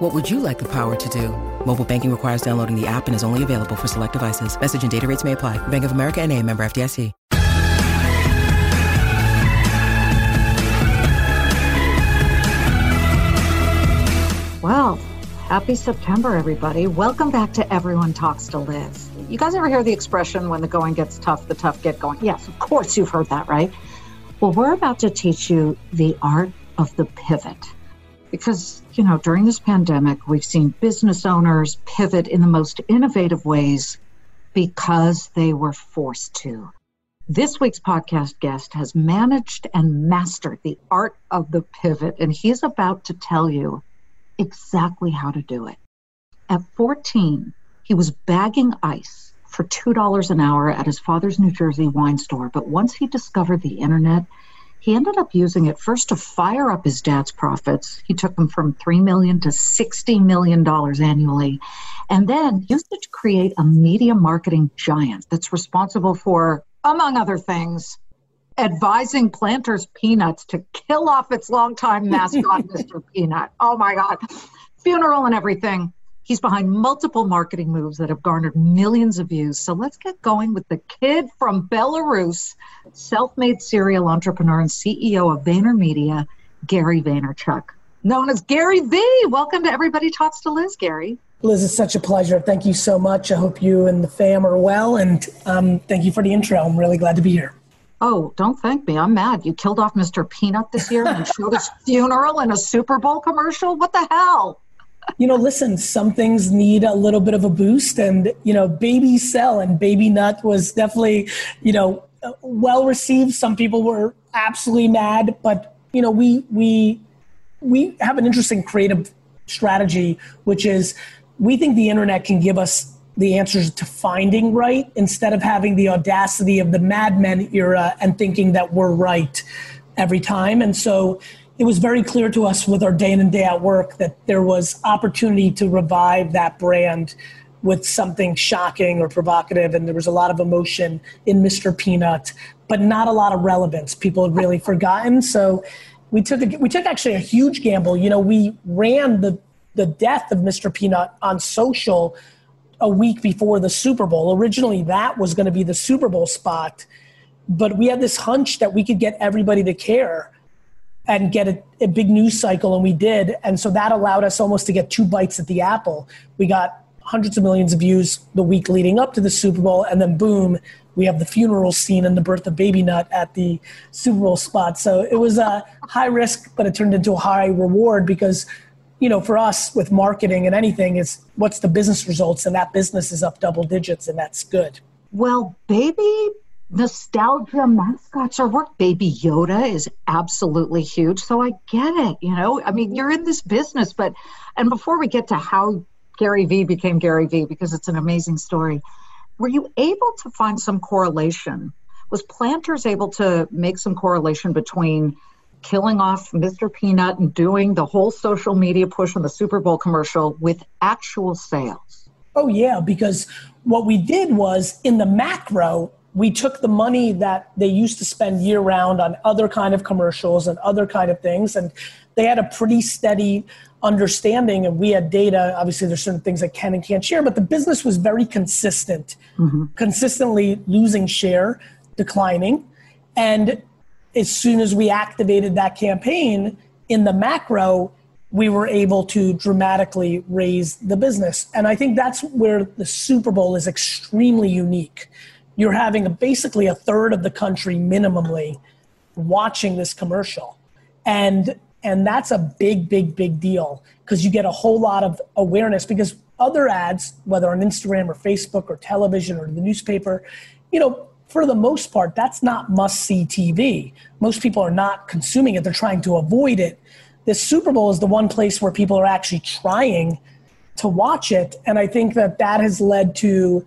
What would you like the power to do? Mobile banking requires downloading the app and is only available for select devices. Message and data rates may apply. Bank of America and a member FDIC. Well, happy September, everybody. Welcome back to Everyone Talks to Liz. You guys ever hear the expression when the going gets tough, the tough get going? Yes, of course you've heard that, right? Well, we're about to teach you the art of the pivot. Because, you know, during this pandemic, we've seen business owners pivot in the most innovative ways because they were forced to. This week's podcast guest has managed and mastered the art of the pivot, and he's about to tell you exactly how to do it. At 14, he was bagging ice for $2 an hour at his father's New Jersey wine store. But once he discovered the internet, he ended up using it first to fire up his dad's profits. He took them from 3 million to $60 million annually, and then used it to create a media marketing giant that's responsible for, among other things, advising Planters Peanuts to kill off its longtime mascot, Mr. Peanut. Oh my God. Funeral and everything. He's behind multiple marketing moves that have garnered millions of views. So let's get going with the kid from Belarus, self made serial entrepreneur and CEO of VaynerMedia, Gary Vaynerchuk, known as Gary V. Welcome to Everybody Talks to Liz, Gary. Liz, it's such a pleasure. Thank you so much. I hope you and the fam are well, and um, thank you for the intro. I'm really glad to be here. Oh, don't thank me. I'm mad. You killed off Mr. Peanut this year and showed his funeral in a Super Bowl commercial. What the hell? You know, listen, some things need a little bit of a boost, and, you know, Baby Cell and Baby Nut was definitely, you know, well received. Some people were absolutely mad, but, you know, we, we, we have an interesting creative strategy, which is we think the internet can give us the answers to finding right instead of having the audacity of the Mad Men era and thinking that we're right every time. And so it was very clear to us with our day in and day out work that there was opportunity to revive that brand with something shocking or provocative. And there was a lot of emotion in Mr. Peanut, but not a lot of relevance. People had really forgotten. So we took, a, we took actually a huge gamble. You know, we ran the, the death of Mr. Peanut on social a week before the Super Bowl. Originally, that was going to be the Super Bowl spot, but we had this hunch that we could get everybody to care and get a, a, big news cycle, and we did. And so that allowed us almost to get two bites at the apple. We got hundreds of millions of views the week leading up to the Super Bowl, and then boom, we have the funeral scene and the birth of Baby Nut at the Super Bowl spot. So it was a high risk, but it turned into a high reward because you know, for us with marketing and anything is what's the business results and that business is up double digits and that's good. Well, baby nostalgia mascots are work. Baby Yoda is absolutely huge. So I get it, you know. I mean, you're in this business, but and before we get to how Gary V became Gary V because it's an amazing story, were you able to find some correlation? Was Planters able to make some correlation between killing off Mr. Peanut and doing the whole social media push on the Super Bowl commercial with actual sales? Oh, yeah, because what we did was in the macro, we took the money that they used to spend year round on other kind of commercials and other kind of things and they had a pretty steady understanding and we had data obviously there's certain things i can and can't share but the business was very consistent mm-hmm. consistently losing share declining and as soon as we activated that campaign in the macro, we were able to dramatically raise the business. And I think that's where the Super Bowl is extremely unique. You're having a, basically a third of the country minimally watching this commercial. And and that's a big big big deal because you get a whole lot of awareness because other ads whether on Instagram or Facebook or television or the newspaper, you know, for the most part, that's not must see TV. Most people are not consuming it, they're trying to avoid it. This Super Bowl is the one place where people are actually trying to watch it. And I think that that has led to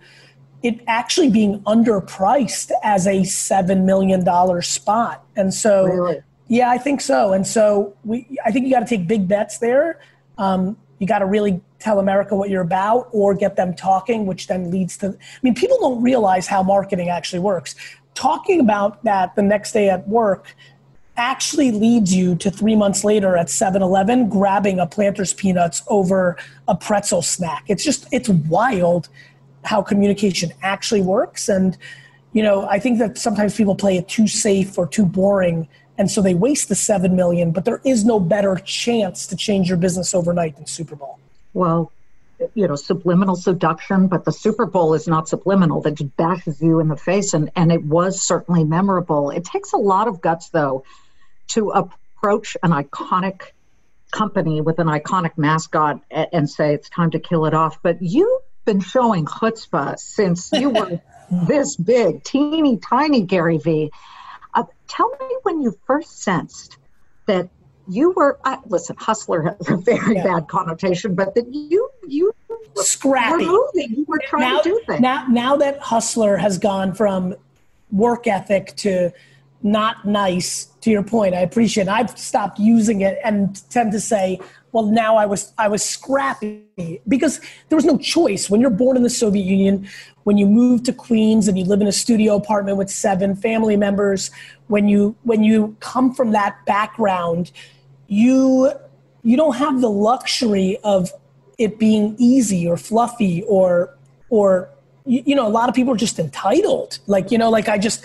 it actually being underpriced as a $7 million spot. And so, really? yeah, I think so. And so we, I think you got to take big bets there. Um, you got to really tell America what you're about or get them talking, which then leads to, I mean, people don't realize how marketing actually works. Talking about that the next day at work actually leads you to three months later at 7-Eleven grabbing a Planters Peanuts over a pretzel snack. It's just, it's wild how communication actually works. And, you know, I think that sometimes people play it too safe or too boring. And so they waste the seven million, but there is no better chance to change your business overnight than Super Bowl. Well, you know, subliminal seduction, but the Super Bowl is not subliminal. That just bashes you in the face, and and it was certainly memorable. It takes a lot of guts, though, to approach an iconic company with an iconic mascot and say it's time to kill it off. But you been showing chutzpah since you were this big, teeny tiny Gary Vee. Uh, tell me when you first sensed that you were uh, listen hustler has a very yeah. bad connotation but that you you scrappy were moving you were trying now, to do things now now that hustler has gone from work ethic to not nice to your point. I appreciate it. I've stopped using it and tend to say well now i was i was scrappy. Because there was no choice. When you're born in the soviet union when you move to queens and you live in a studio apartment with seven family members when you when you come from that background you you don't have the luxury of it being easy or fluffy or or you, you know a lot of people are just entitled. Like you know like i just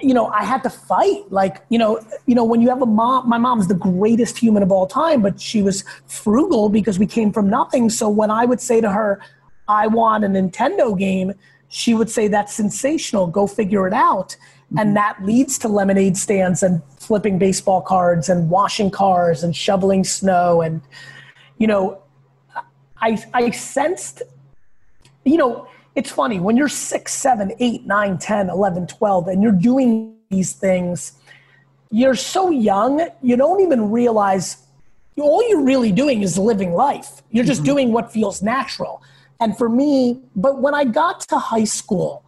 you know, I had to fight. Like, you know, you know, when you have a mom, my mom's the greatest human of all time, but she was frugal because we came from nothing. So when I would say to her, I want a Nintendo game, she would say, That's sensational. Go figure it out. Mm-hmm. And that leads to lemonade stands and flipping baseball cards and washing cars and shoveling snow. And, you know, I, I sensed, you know, it's funny when you're six, seven, eight, nine, 10, 11, 12, and you're doing these things, you're so young, you don't even realize all you're really doing is living life. You're just mm-hmm. doing what feels natural. And for me, but when I got to high school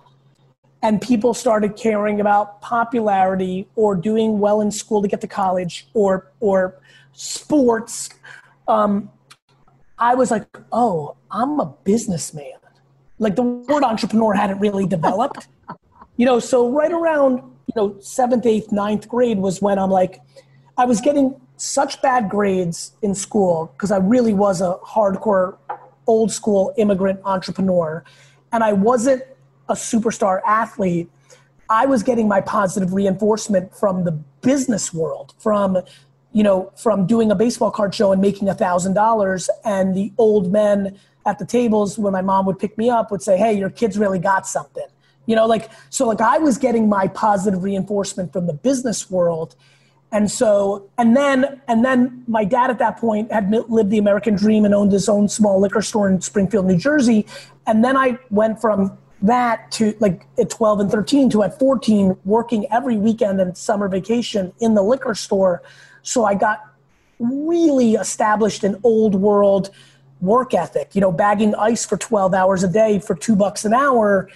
and people started caring about popularity or doing well in school to get to college or, or sports, um, I was like, oh, I'm a businessman like the word entrepreneur hadn't really developed. you know, so right around, you know, seventh, eighth, ninth grade was when I'm like, I was getting such bad grades in school because I really was a hardcore old school immigrant entrepreneur and I wasn't a superstar athlete. I was getting my positive reinforcement from the business world, from you know, from doing a baseball card show and making a thousand dollars and the old men at the tables when my mom would pick me up would say, Hey, your kids really got something. You know, like, so like I was getting my positive reinforcement from the business world. And so, and then, and then my dad at that point had lived the American dream and owned his own small liquor store in Springfield, New Jersey. And then I went from that to like at 12 and 13 to at 14 working every weekend and summer vacation in the liquor store. So I got really established in old world work ethic, you know, bagging ice for 12 hours a day for two bucks an hour.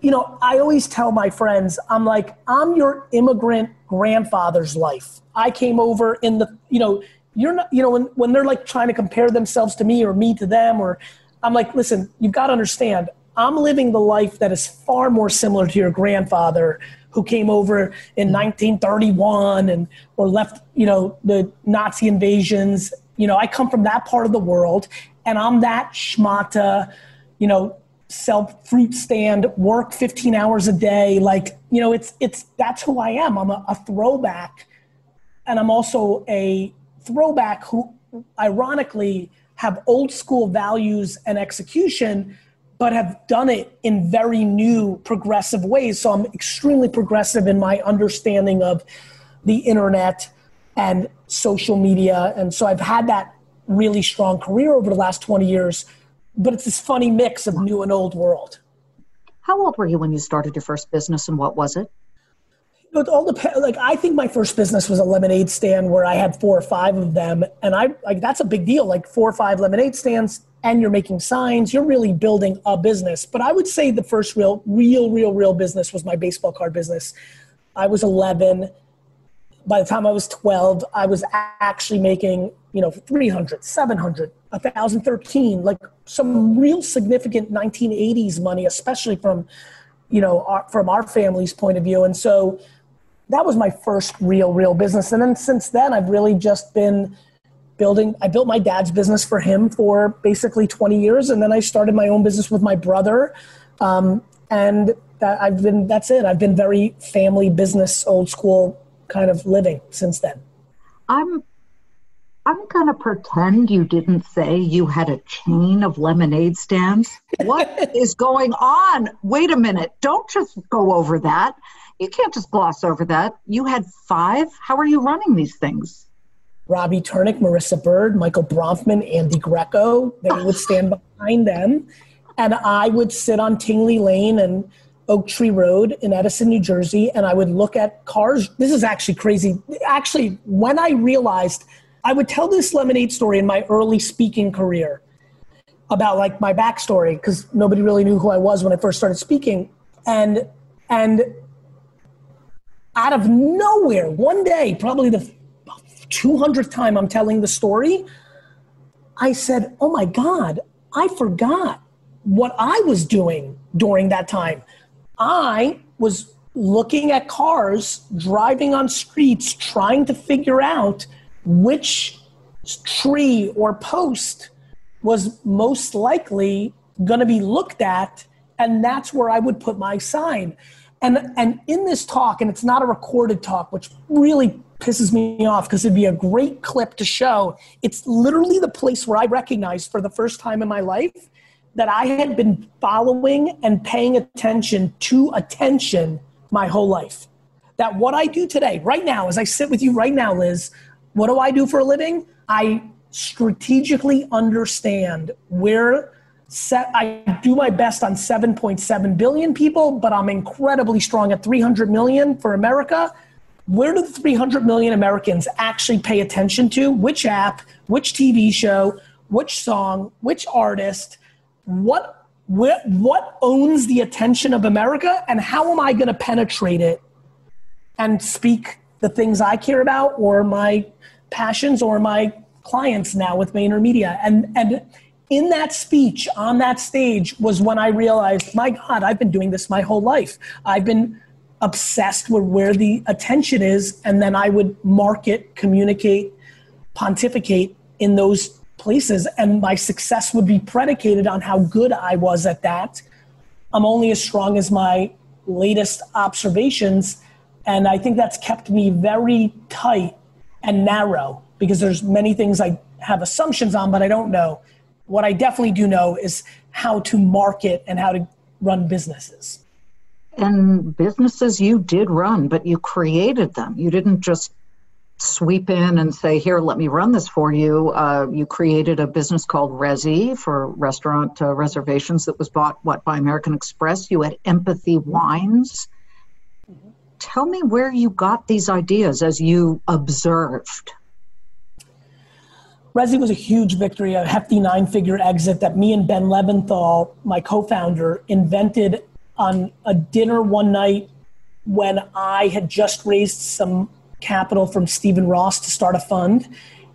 You know, I always tell my friends, I'm like, I'm your immigrant grandfather's life. I came over in the, you know, you're not, you know, when, when they're like trying to compare themselves to me or me to them, or I'm like, listen, you've got to understand, I'm living the life that is far more similar to your grandfather who came over in 1931 and or left, you know, the Nazi invasions you know, I come from that part of the world and I'm that schmata, you know, sell fruit stand, work 15 hours a day. Like, you know, it's, it's, that's who I am. I'm a, a throwback. And I'm also a throwback who ironically have old school values and execution, but have done it in very new progressive ways. So I'm extremely progressive in my understanding of the internet and social media. And so I've had that really strong career over the last 20 years, but it's this funny mix of new and old world. How old were you when you started your first business and what was it? it all depends. Like I think my first business was a lemonade stand where I had four or five of them, and I like that's a big deal. Like four or five lemonade stands, and you're making signs. You're really building a business. But I would say the first real, real, real, real business was my baseball card business. I was 11. By the time I was 12, I was actually making you know 300, 700, 1013, like some real significant 1980s money, especially from you know our, from our family's point of view. And so that was my first real, real business. And then since then, I've really just been building. I built my dad's business for him for basically 20 years, and then I started my own business with my brother. Um, and that I've been. That's it. I've been very family business, old school kind of living since then. I'm I'm going to pretend you didn't say you had a chain of lemonade stands. What is going on? Wait a minute. Don't just go over that. You can't just gloss over that. You had five. How are you running these things? Robbie Turnick, Marissa Bird, Michael Bronfman, Andy Greco. They would stand behind them. And I would sit on Tingley Lane and Oak Tree Road in Edison, New Jersey, and I would look at cars. This is actually crazy. Actually, when I realized I would tell this lemonade story in my early speaking career about like my backstory because nobody really knew who I was when I first started speaking. And and out of nowhere, one day, probably the 200th time I'm telling the story, I said, Oh my God, I forgot what I was doing during that time. I was looking at cars, driving on streets, trying to figure out which tree or post was most likely going to be looked at. And that's where I would put my sign. And and in this talk, and it's not a recorded talk, which really pisses me off because it'd be a great clip to show. It's literally the place where I recognized for the first time in my life that I had been following and paying attention to attention my whole life. That what I do today, right now, as I sit with you right now, Liz, what do I do for a living? I strategically understand where set I do my best on 7.7 billion people, but I'm incredibly strong at 300 million for America. Where do the 300 million Americans actually pay attention to? Which app, which TV show, which song, which artist, what what, what owns the attention of America and how am I going to penetrate it and speak the things I care about or my passions or my clients now with VaynerMedia and and in that speech on that stage was when I realized, my God, I've been doing this my whole life. I've been obsessed with where the attention is, and then I would market, communicate, pontificate in those places, and my success would be predicated on how good I was at that. I'm only as strong as my latest observations, and I think that's kept me very tight and narrow because there's many things I have assumptions on, but I don't know what I definitely do know is how to market and how to run businesses. And businesses you did run, but you created them. You didn't just sweep in and say, Here, let me run this for you. Uh, you created a business called Resy for restaurant uh, reservations that was bought, what, by American Express. You had Empathy Wines. Mm-hmm. Tell me where you got these ideas as you observed. Resy was a huge victory, a hefty nine figure exit that me and Ben Leventhal, my co founder, invented on a dinner one night when I had just raised some capital from Stephen Ross to start a fund.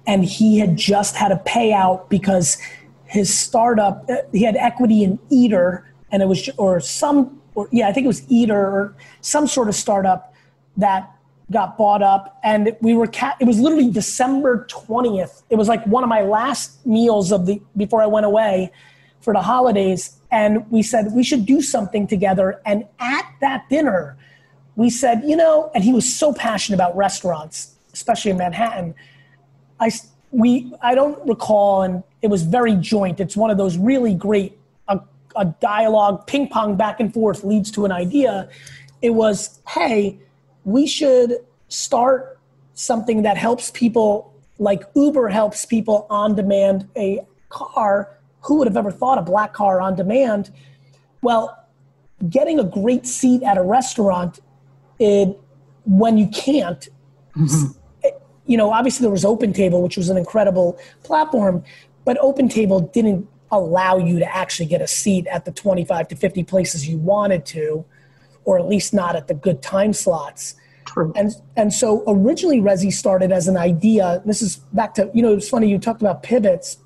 And he had just had a payout because his startup, uh, he had equity in Eater, and it was, or some, or yeah, I think it was Eater or some sort of startup that got bought up and we were it was literally december 20th it was like one of my last meals of the before i went away for the holidays and we said we should do something together and at that dinner we said you know and he was so passionate about restaurants especially in manhattan i we i don't recall and it was very joint it's one of those really great a, a dialogue ping pong back and forth leads to an idea it was hey we should start something that helps people like Uber helps people on demand a car. Who would have ever thought a black car on demand? Well, getting a great seat at a restaurant, it when you can't, mm-hmm. you know, obviously there was Open Table, which was an incredible platform, but Open Table didn't allow you to actually get a seat at the 25 to 50 places you wanted to, or at least not at the good time slots. True. And and so originally Resy started as an idea. This is back to you know it's funny you talked about pivots.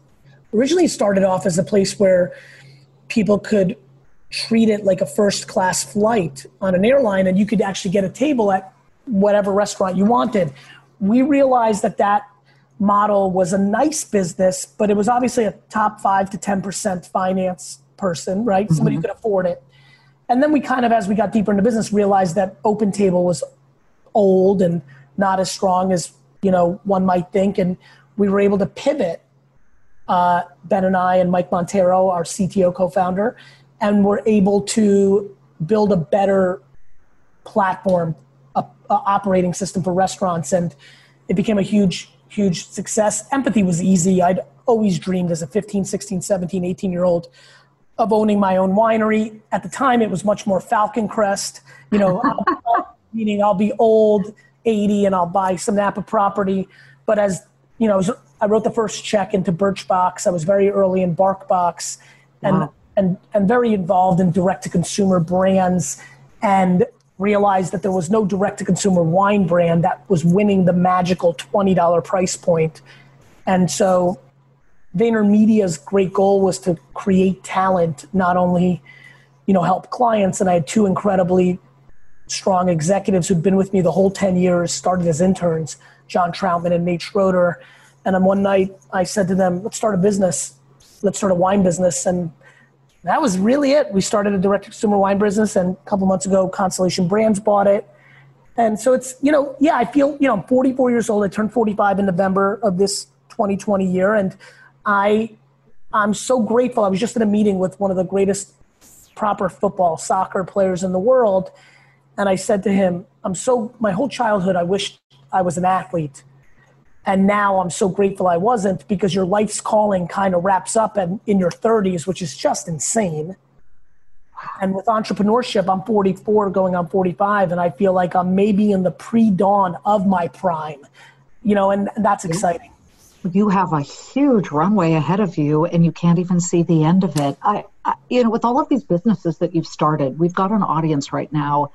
Originally it started off as a place where people could treat it like a first class flight on an airline and you could actually get a table at whatever restaurant you wanted. We realized that that model was a nice business, but it was obviously a top five to 10% finance person, right? Mm-hmm. Somebody who could afford it. And then we kind of, as we got deeper into business, realized that Open Table was old and not as strong as, you know, one might think. And we were able to pivot, uh, Ben and I and Mike Montero, our CTO co-founder, and we're able to build a better platform, a, a operating system for restaurants. And it became a huge huge success. Empathy was easy. I'd always dreamed as a 15, 16, 17, 18 year old of owning my own winery. At the time, it was much more Falcon Crest, you know, meaning I'll be old, 80, and I'll buy some Napa property. But as you know, I wrote the first check into Birchbox. I was very early in BarkBox, and wow. And and very involved in direct to consumer brands. And realized that there was no direct to consumer wine brand that was winning the magical $20 price point. And so VaynerMedia's great goal was to create talent, not only, you know, help clients. And I had two incredibly strong executives who'd been with me the whole 10 years, started as interns, John Troutman and Nate Schroeder. And on one night I said to them, let's start a business. Let's start a wine business. And that was really it. We started a direct consumer wine business, and a couple months ago, Constellation Brands bought it. And so it's, you know, yeah, I feel, you know, I'm 44 years old. I turned 45 in November of this 2020 year. And I, I'm so grateful. I was just in a meeting with one of the greatest proper football, soccer players in the world. And I said to him, I'm so, my whole childhood, I wished I was an athlete. And now I'm so grateful I wasn't because your life's calling kind of wraps up in, in your 30s, which is just insane. And with entrepreneurship, I'm 44 going on 45, and I feel like I'm maybe in the pre dawn of my prime, you know, and that's exciting. You have a huge runway ahead of you, and you can't even see the end of it. I, I, you know, with all of these businesses that you've started, we've got an audience right now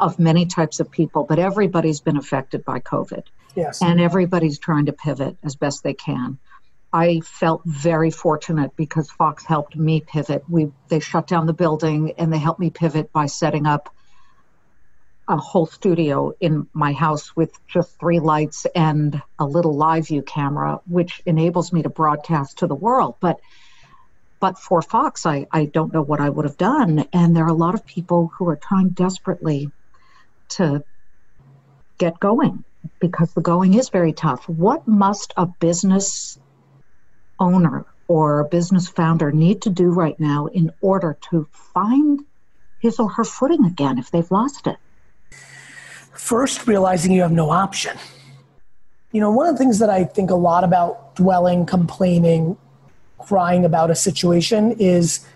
of many types of people, but everybody's been affected by COVID. Yes. And everybody's trying to pivot as best they can. I felt very fortunate because Fox helped me pivot. We they shut down the building and they helped me pivot by setting up a whole studio in my house with just three lights and a little live view camera, which enables me to broadcast to the world. But but for Fox, I, I don't know what I would have done. And there are a lot of people who are trying desperately to get going because the going is very tough. What must a business owner or business founder need to do right now in order to find his or her footing again if they've lost it? First, realizing you have no option. You know, one of the things that I think a lot about dwelling, complaining, crying about a situation is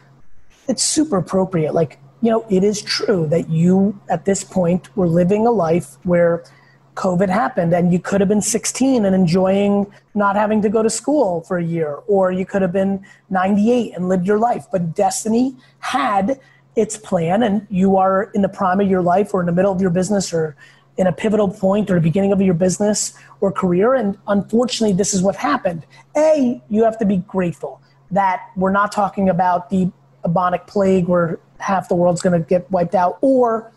it's super appropriate. Like, you know, it is true that you, at this point, were living a life where COVID happened and you could have been 16 and enjoying not having to go to school for a year, or you could have been 98 and lived your life. But destiny had its plan, and you are in the prime of your life, or in the middle of your business, or in a pivotal point, or the beginning of your business or career. And unfortunately, this is what happened. A, you have to be grateful that we're not talking about the bubonic plague where half the world's going to get wiped out, or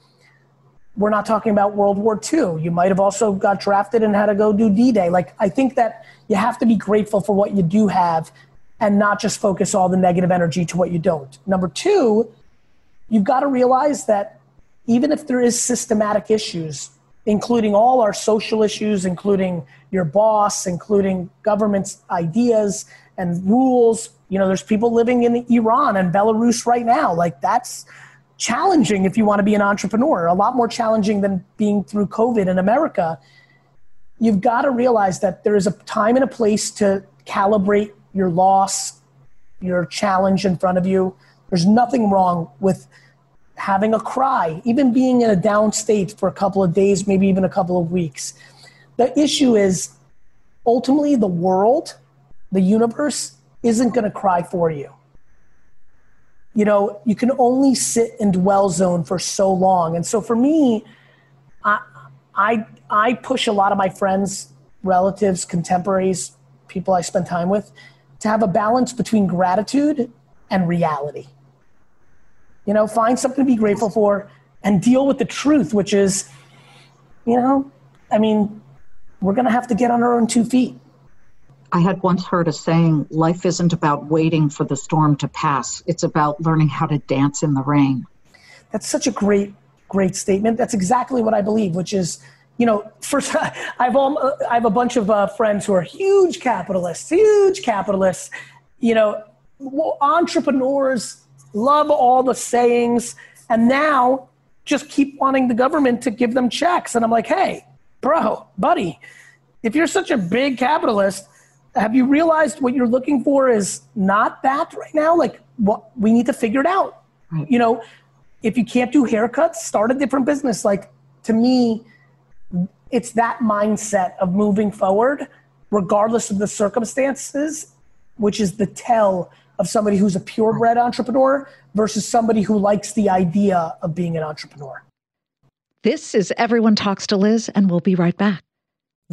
we're not talking about World War II. You might have also got drafted and had to go do D Day. Like, I think that you have to be grateful for what you do have and not just focus all the negative energy to what you don't. Number two, you've got to realize that even if there is systematic issues, including all our social issues, including your boss, including government's ideas and rules, you know, there's people living in Iran and Belarus right now. Like, that's challenging if you want to be an entrepreneur, a lot more challenging than being through COVID in America. You've got to realize that there is a time and a place to calibrate your loss, your challenge in front of you. There's nothing wrong with having a cry, even being in a down state for a couple of days, maybe even a couple of weeks. The issue is ultimately the world, the universe, isn't going to cry for you. You know, you can only sit in dwell zone for so long. And so for me, I, I, I push a lot of my friends, relatives, contemporaries, people I spend time with to have a balance between gratitude and reality. You know, find something to be grateful for and deal with the truth, which is, you know, I mean, we're going to have to get on our own two feet. I had once heard a saying life isn't about waiting for the storm to pass, it's about learning how to dance in the rain. That's such a great, great statement. That's exactly what I believe, which is, you know, first, I've, all, I have a bunch of uh, friends who are huge capitalists, huge capitalists, you know, entrepreneurs, love all the sayings, and now just keep wanting the government to give them checks. And I'm like, hey, bro, buddy, if you're such a big capitalist, have you realized what you're looking for is not that right now? Like, what we need to figure it out. Right. You know, if you can't do haircuts, start a different business. Like, to me, it's that mindset of moving forward, regardless of the circumstances, which is the tell of somebody who's a purebred entrepreneur versus somebody who likes the idea of being an entrepreneur. This is Everyone Talks to Liz, and we'll be right back.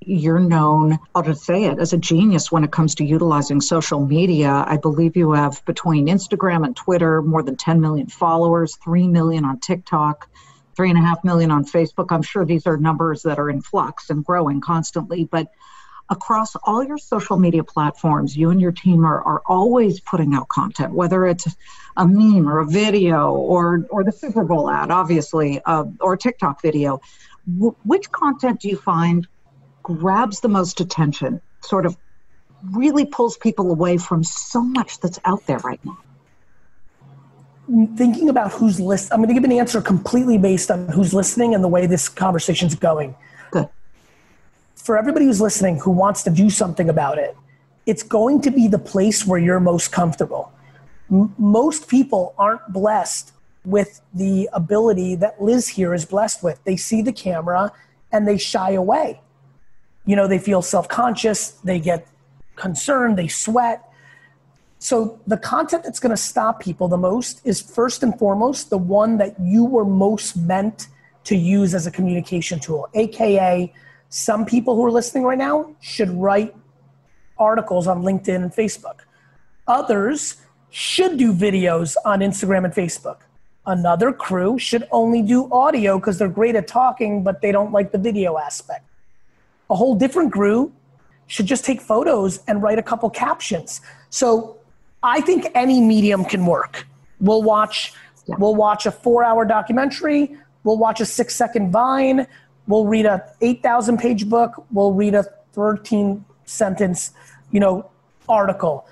you're known, I'll just say it, as a genius when it comes to utilizing social media. I believe you have between Instagram and Twitter more than 10 million followers, 3 million on TikTok, 3.5 million on Facebook. I'm sure these are numbers that are in flux and growing constantly, but across all your social media platforms, you and your team are, are always putting out content, whether it's a meme or a video or, or the Super Bowl ad, obviously, uh, or a TikTok video. Which content do you find grabs the most attention, sort of really pulls people away from so much that's out there right now? Thinking about who's listening, I'm going to give an answer completely based on who's listening and the way this conversation's going. Good. For everybody who's listening who wants to do something about it, it's going to be the place where you're most comfortable. M- most people aren't blessed with the ability that Liz here is blessed with. They see the camera and they shy away you know, they feel self conscious, they get concerned, they sweat. So, the content that's going to stop people the most is first and foremost the one that you were most meant to use as a communication tool, AKA, some people who are listening right now should write articles on LinkedIn and Facebook. Others should do videos on Instagram and Facebook. Another crew should only do audio because they're great at talking, but they don't like the video aspect a whole different group should just take photos and write a couple captions. So I think any medium can work. We'll watch yeah. we'll watch a 4-hour documentary, we'll watch a 6-second vine, we'll read a 8,000 page book, we'll read a 13 sentence, you know, article.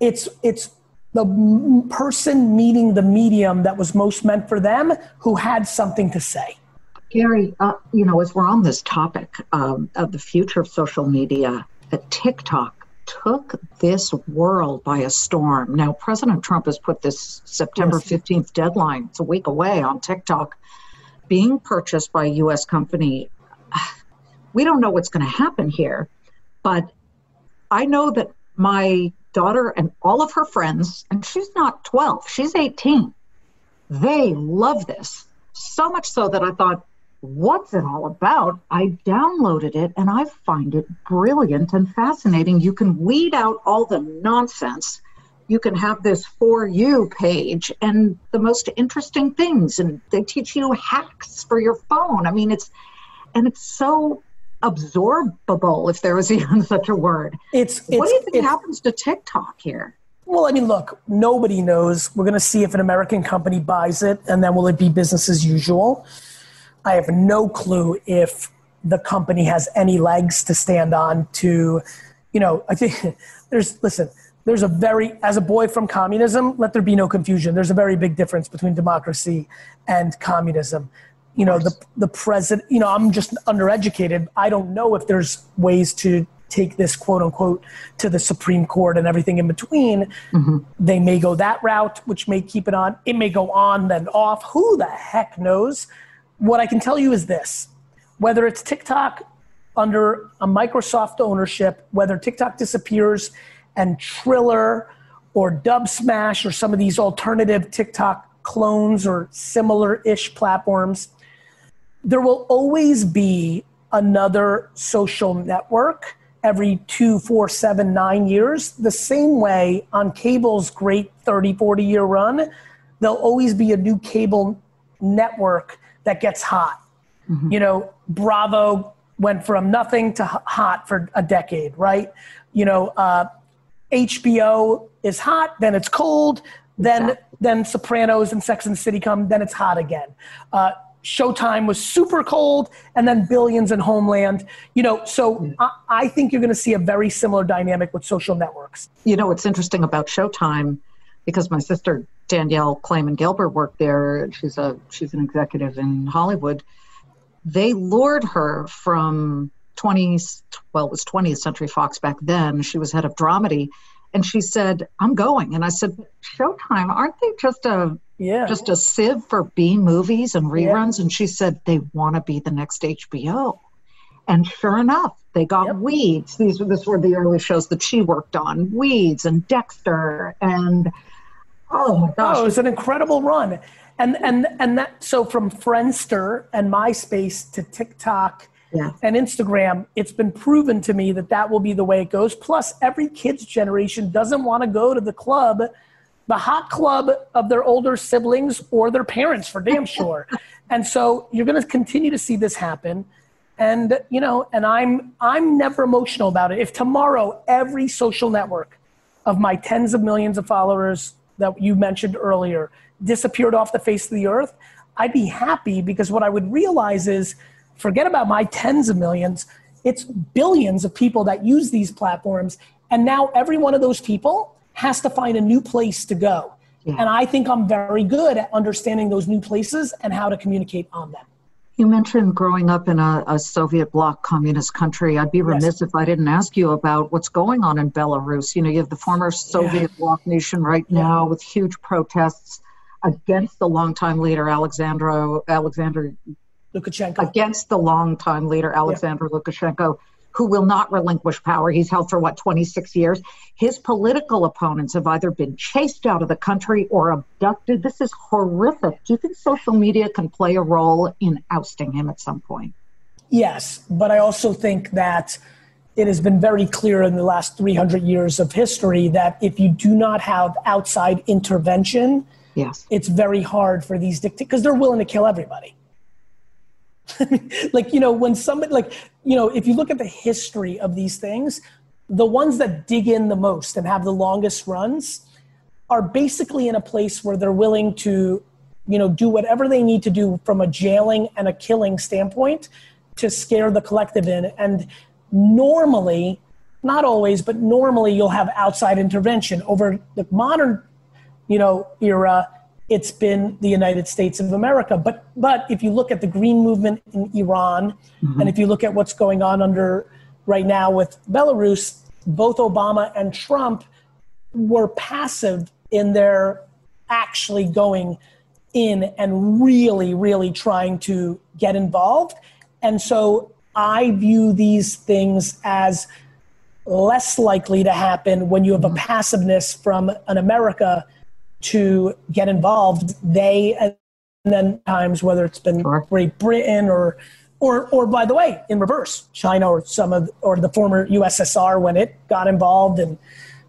It's it's the person meeting the medium that was most meant for them who had something to say. Gary, uh, you know, as we're on this topic um, of the future of social media, uh, TikTok took this world by a storm. Now, President Trump has put this September yes. 15th deadline, it's a week away on TikTok, being purchased by a U.S. company. We don't know what's going to happen here, but I know that my daughter and all of her friends, and she's not 12, she's 18 They love this so much so that I thought, what's it all about? I downloaded it and I find it brilliant and fascinating. You can weed out all the nonsense. You can have this for you page and the most interesting things, and they teach you hacks for your phone. I mean, it's and it's so absorbable, if there was even such a word. It's, it's what do you think it's, happens to TikTok here? Well, I mean, look, nobody knows. We're going to see if an American company buys it, and then will it be business as usual? I have no clue if the company has any legs to stand on to, you know, I think there's, listen, there's a very, as a boy from communism, let there be no confusion. There's a very big difference between democracy and communism. You know, the, the president, you know, I'm just undereducated. I don't know if there's ways to take this quote unquote to the Supreme Court and everything in between. Mm-hmm. They may go that route, which may keep it on. It may go on, then off. Who the heck knows? What I can tell you is this whether it's TikTok under a Microsoft ownership, whether TikTok disappears and Triller or Dubsmash or some of these alternative TikTok clones or similar ish platforms, there will always be another social network every two, four, seven, nine years. The same way on cable's great 30, 40 year run, there'll always be a new cable network that gets hot. Mm-hmm. You know, Bravo went from nothing to hot for a decade, right? You know, uh, HBO is hot, then it's cold, then exactly. then Sopranos and Sex and the City come, then it's hot again. Uh, Showtime was super cold, and then Billions and Homeland. You know, so mm. I, I think you're going to see a very similar dynamic with social networks. You know, what's interesting about Showtime, because my sister Danielle Claman Gelber worked there. She's a she's an executive in Hollywood. They lured her from 20s, well, it was 20th Century Fox back then. She was head of dramedy, and she said, "I'm going." And I said, "Showtime, aren't they just a yeah. just a sieve for B movies and reruns?" Yeah. And she said, "They want to be the next HBO." And sure enough, they got yep. Weeds. These were this were the early shows that she worked on. Weeds and Dexter and Oh my oh, gosh. Oh, it was an incredible run. And and and that so from Friendster and MySpace to TikTok yeah. and Instagram, it's been proven to me that that will be the way it goes. Plus, every kid's generation doesn't want to go to the club, the hot club of their older siblings or their parents, for damn sure. and so you're going to continue to see this happen. And you know, and I'm I'm never emotional about it. If tomorrow every social network of my tens of millions of followers that you mentioned earlier disappeared off the face of the earth, I'd be happy because what I would realize is forget about my tens of millions, it's billions of people that use these platforms. And now every one of those people has to find a new place to go. Yeah. And I think I'm very good at understanding those new places and how to communicate on them. You mentioned growing up in a, a, Soviet bloc communist country. I'd be remiss yes. if I didn't ask you about what's going on in Belarus. You know, you have the former Soviet yeah. bloc nation right now with huge protests against the longtime leader Alexander Alexander Lukashenko. Against the longtime leader Alexander yeah. Lukashenko who will not relinquish power. He's held for what, 26 years? His political opponents have either been chased out of the country or abducted. This is horrific. Do you think social media can play a role in ousting him at some point? Yes, but I also think that it has been very clear in the last 300 years of history that if you do not have outside intervention, yes. it's very hard for these dictators because they're willing to kill everybody. like you know when somebody like you know if you look at the history of these things the ones that dig in the most and have the longest runs are basically in a place where they're willing to you know do whatever they need to do from a jailing and a killing standpoint to scare the collective in. And normally not always but normally you'll have outside intervention. Over the modern you know era it's been the United States of America. But but if you look at the green movement in Iran, mm-hmm. and if you look at what's going on under right now with Belarus, both Obama and Trump were passive in their actually going in and really, really trying to get involved. And so I view these things as less likely to happen when you have a mm-hmm. passiveness from an America to get involved. They and then times whether it's been Sure. Great Britain or or or by the way, in reverse, China or some of or the former USSR when it got involved and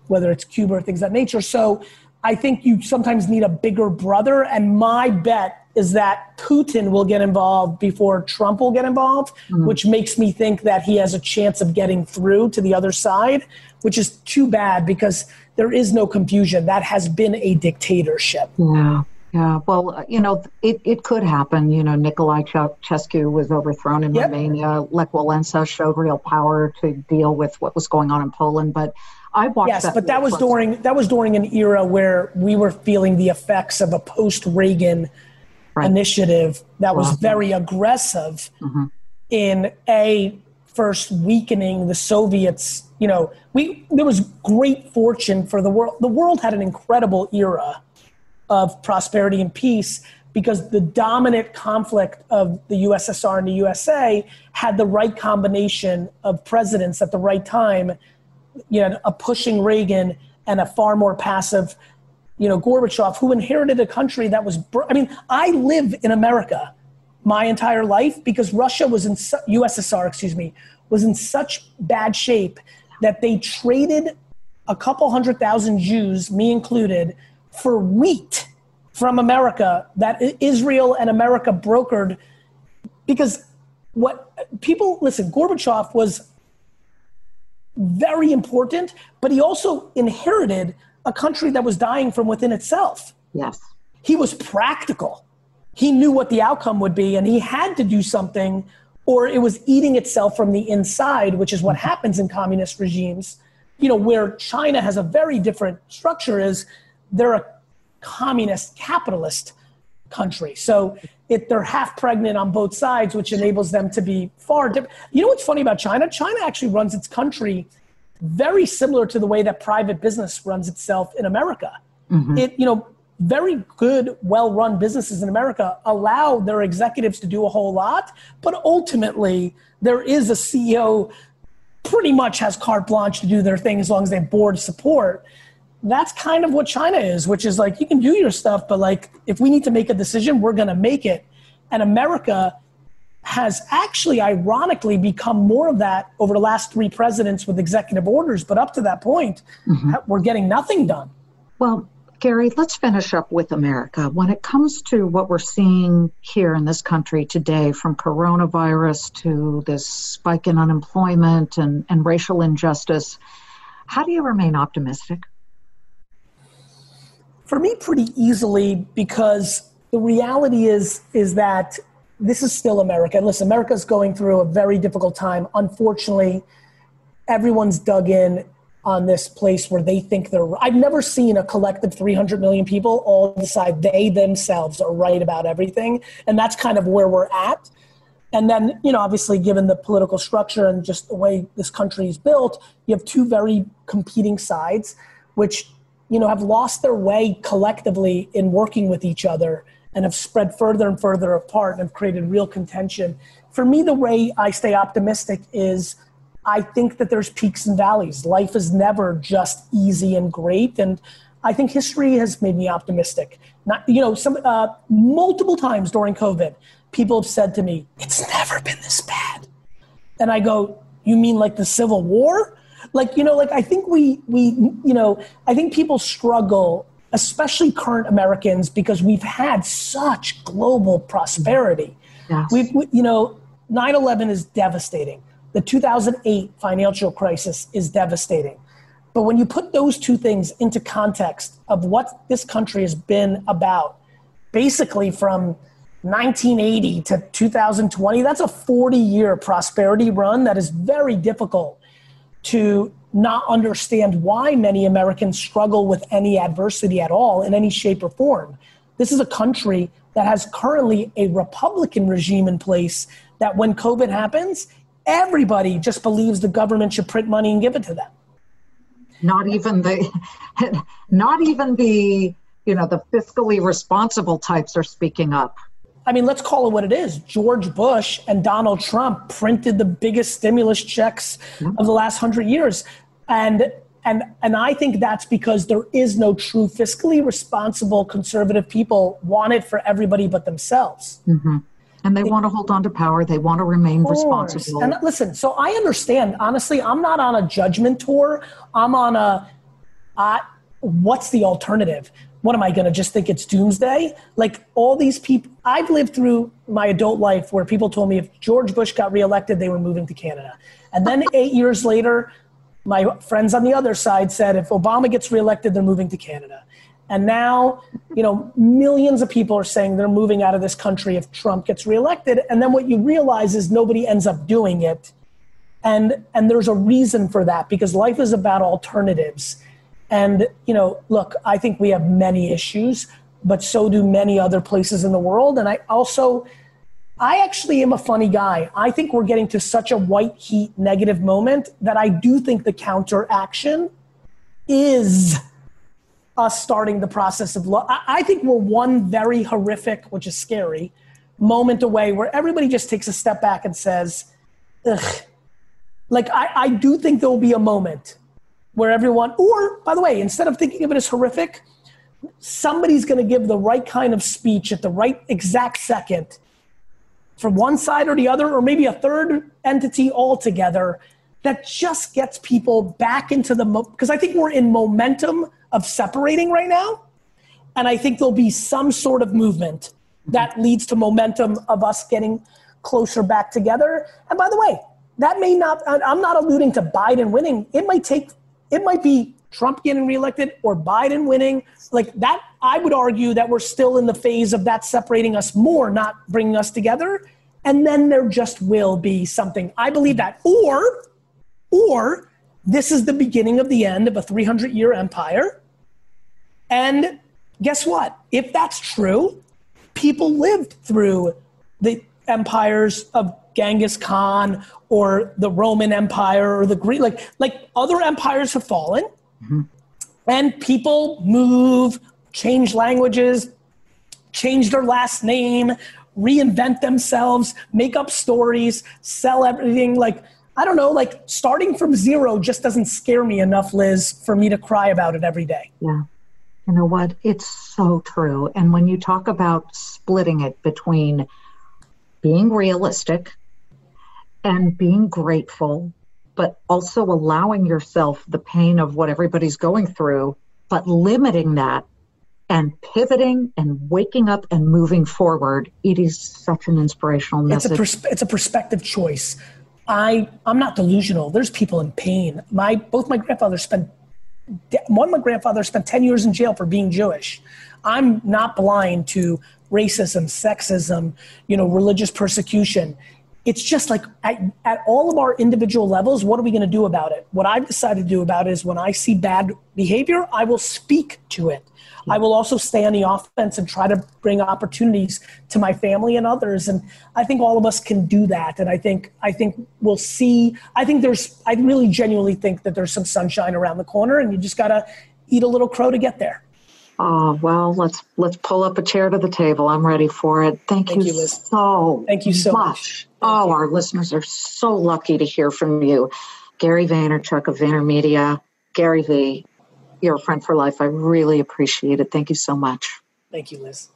whether it's Cuba or things of that nature. So I think you sometimes need a bigger brother. And my bet is that Putin will get involved before Trump will get involved, mm-hmm. which makes me think that he has a chance of getting through to the other side, which is too bad because there is no confusion. That has been a dictatorship. Yeah. Yeah, well, uh, you know, it, it could happen. You know, Nikolai Ceausescu was overthrown in Yep. Romania. Lech Walesa showed real power to deal with what was going on in Poland. But I watched Yes, that. but that was during that was during an era where we were feeling the effects of a post-Reagan Right. initiative that was Wow. very aggressive Mhm. in a first weakening the Soviets. You know, we there was great fortune for the world. The world had an incredible era of prosperity and peace because the dominant conflict of the USSR and the USA had the right combination of presidents at the right time you know, a pushing Reagan and a far more passive, you know, Gorbachev, who inherited a country that was. I mean, I live in America my entire life because Russia was in su- USSR, excuse me, was in such bad shape that they traded a couple hundred thousand Jews, me included, for wheat from America that Israel and America brokered because what people listen Gorbachev was very important, but he also inherited a country that was dying from within itself. Yes. He was practical. He knew what the outcome would be, and he had to do something, or it was eating itself from the inside, which is what mm-hmm. happens in communist regimes. You know, where China has a very different structure is they're a communist capitalist country. So it, they're half pregnant on both sides, which enables them to be far different. You know what's funny about China? China actually runs its country very similar to the way that private business runs itself in America. Mm-hmm. It, you know, very good, well-run businesses in America allow their executives to do a whole lot, but ultimately there is a CEO pretty much has carte blanche to do their thing as long as they have board support that's kind of what China is, which is like you can do your stuff, but like if we need to make a decision, we're going to make it. And America has actually, ironically, become more of that over the last three presidents with executive orders. But up to that point, mm-hmm. we're getting nothing done. Well, Gary, let's finish up with America. When it comes to what we're seeing here in this country today, from coronavirus to this spike in unemployment and, and racial injustice, how do you remain optimistic? For me, pretty easily because the reality is is that this is still America. And listen, America's going through a very difficult time. Unfortunately, everyone's dug in on this place where they think they're I've never seen a collective 300 million people all decide they themselves are right about everything and that's kind of where we're at. And then you know obviously given the political structure and just the way this country is built you have two very competing sides which you know have lost their way collectively in working with each other and have spread further and further apart and have created real contention. For me the way i stay optimistic is I think that there's peaks and valleys. Life is never just easy and great, and I think history has made me optimistic. Not, you know, some uh, multiple times during COVID, people have said to me, "It's never been this bad," and I go, "You mean like the Civil War?" Like you know, like I think we we you know, I think people struggle, especially current Americans, because we've had such global prosperity. Yes. We've, we, you know, 9 11 is devastating. The 2008 financial crisis is devastating. But when you put those two things into context of what this country has been about, basically from 1980 to 2020, that's a 40 year prosperity run that is very difficult to not understand why many Americans struggle with any adversity at all in any shape or form. This is a country that has currently a Republican regime in place that when COVID happens, everybody just believes the government should print money and give it to them. Not even the, not even the, you know, the fiscally responsible types are speaking up. I mean, let's call it what it is. George Bush and Donald Trump printed the biggest stimulus checks of the last hundred years. And and and I think that's because there is no true fiscally responsible conservative people want it for everybody but themselves. Mm-hmm. And they want to hold on to power. They want to remain responsible. And listen, so I understand. Honestly, I'm not on a judgment tour. I'm on a, uh, what's the alternative? What am I going to just think it's doomsday? Like all these people, I've lived through my adult life where people told me if George Bush got reelected, they were moving to Canada. And then eight years later, my friends on the other side said if Obama gets reelected, they're moving to Canada. And now, you know, millions of people are saying they're moving out of this country if Trump gets reelected. And then what you realize is nobody ends up doing it. And and there's a reason for that because life is about alternatives. And, you know, look, I think we have many issues, but so do many other places in the world. And I also I actually am a funny guy. I think we're getting to such a white heat negative moment that I do think the counteraction is us starting the process of love. I think we're one very horrific, which is scary, moment away where everybody just takes a step back and says, ugh. Like, I, I do think there will be a moment where everyone, or by the way, instead of thinking of it as horrific, somebody's going to give the right kind of speech at the right exact second from one side or the other, or maybe a third entity altogether that just gets people back into the, because mo- I think we're in momentum of separating right now. And I think there'll be some sort of movement that leads to momentum of us getting closer back together. And by the way, that may not, I'm not alluding to Biden winning. It might take, it might be Trump getting reelected or Biden winning. Like that, I would argue that we're still in the phase of that separating us more, not bringing us together. And then there just will be something. I believe that. Or, or this is the beginning of the end of a 300 year empire and guess what? If that's true, people lived through the empires of Genghis Khan or the Roman Empire or the Greek, like, like other empires have fallen. Mm-hmm. And people move, change languages, change their last name, reinvent themselves, make up stories, sell everything. Like, I don't know, like starting from zero just doesn't scare me enough, Liz, for me to cry about it every day. Yeah. You know what? It's so true. And when you talk about splitting it between being realistic and being grateful, but also allowing yourself the pain of what everybody's going through, but limiting that and pivoting and waking up and moving forward, it is such an inspirational message. It's a, pers- it's a perspective choice. I, I'm not delusional. There's people in pain. My, both my grandfathers spent one of my grandfather spent 10 years in jail for being Jewish. I'm not blind to racism, sexism, you know, religious persecution. It's just like at, at all of our individual levels, what are we going to do about it? What I've decided to do about it is when I see bad behavior, I will speak to it. I will also stay on the offense and try to bring opportunities to my family and others. And I think all of us can do that. And I think I think we'll see. I think there's. I really genuinely think that there's some sunshine around the corner, and you just gotta eat a little crow to get there. Oh well, let's let's pull up a chair to the table. I'm ready for it. Thank, Thank you, you so. Thank you so much. much. Oh, you. our listeners are so lucky to hear from you, Gary Vaynerchuk of VaynerMedia. Gary V, you're a friend for life. I really appreciate it. Thank you so much. Thank you, Liz.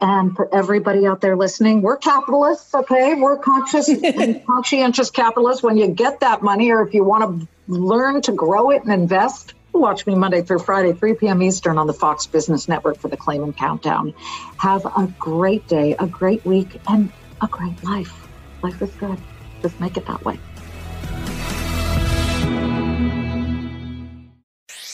And for everybody out there listening, we're capitalists, okay? We're conscious conscientious capitalists. When you get that money, or if you want to learn to grow it and invest, watch me Monday through Friday, 3 p.m. Eastern on the Fox Business Network for the Claman Countdown. Have a great day, a great week, and a great life. Life is good. Just make it that way.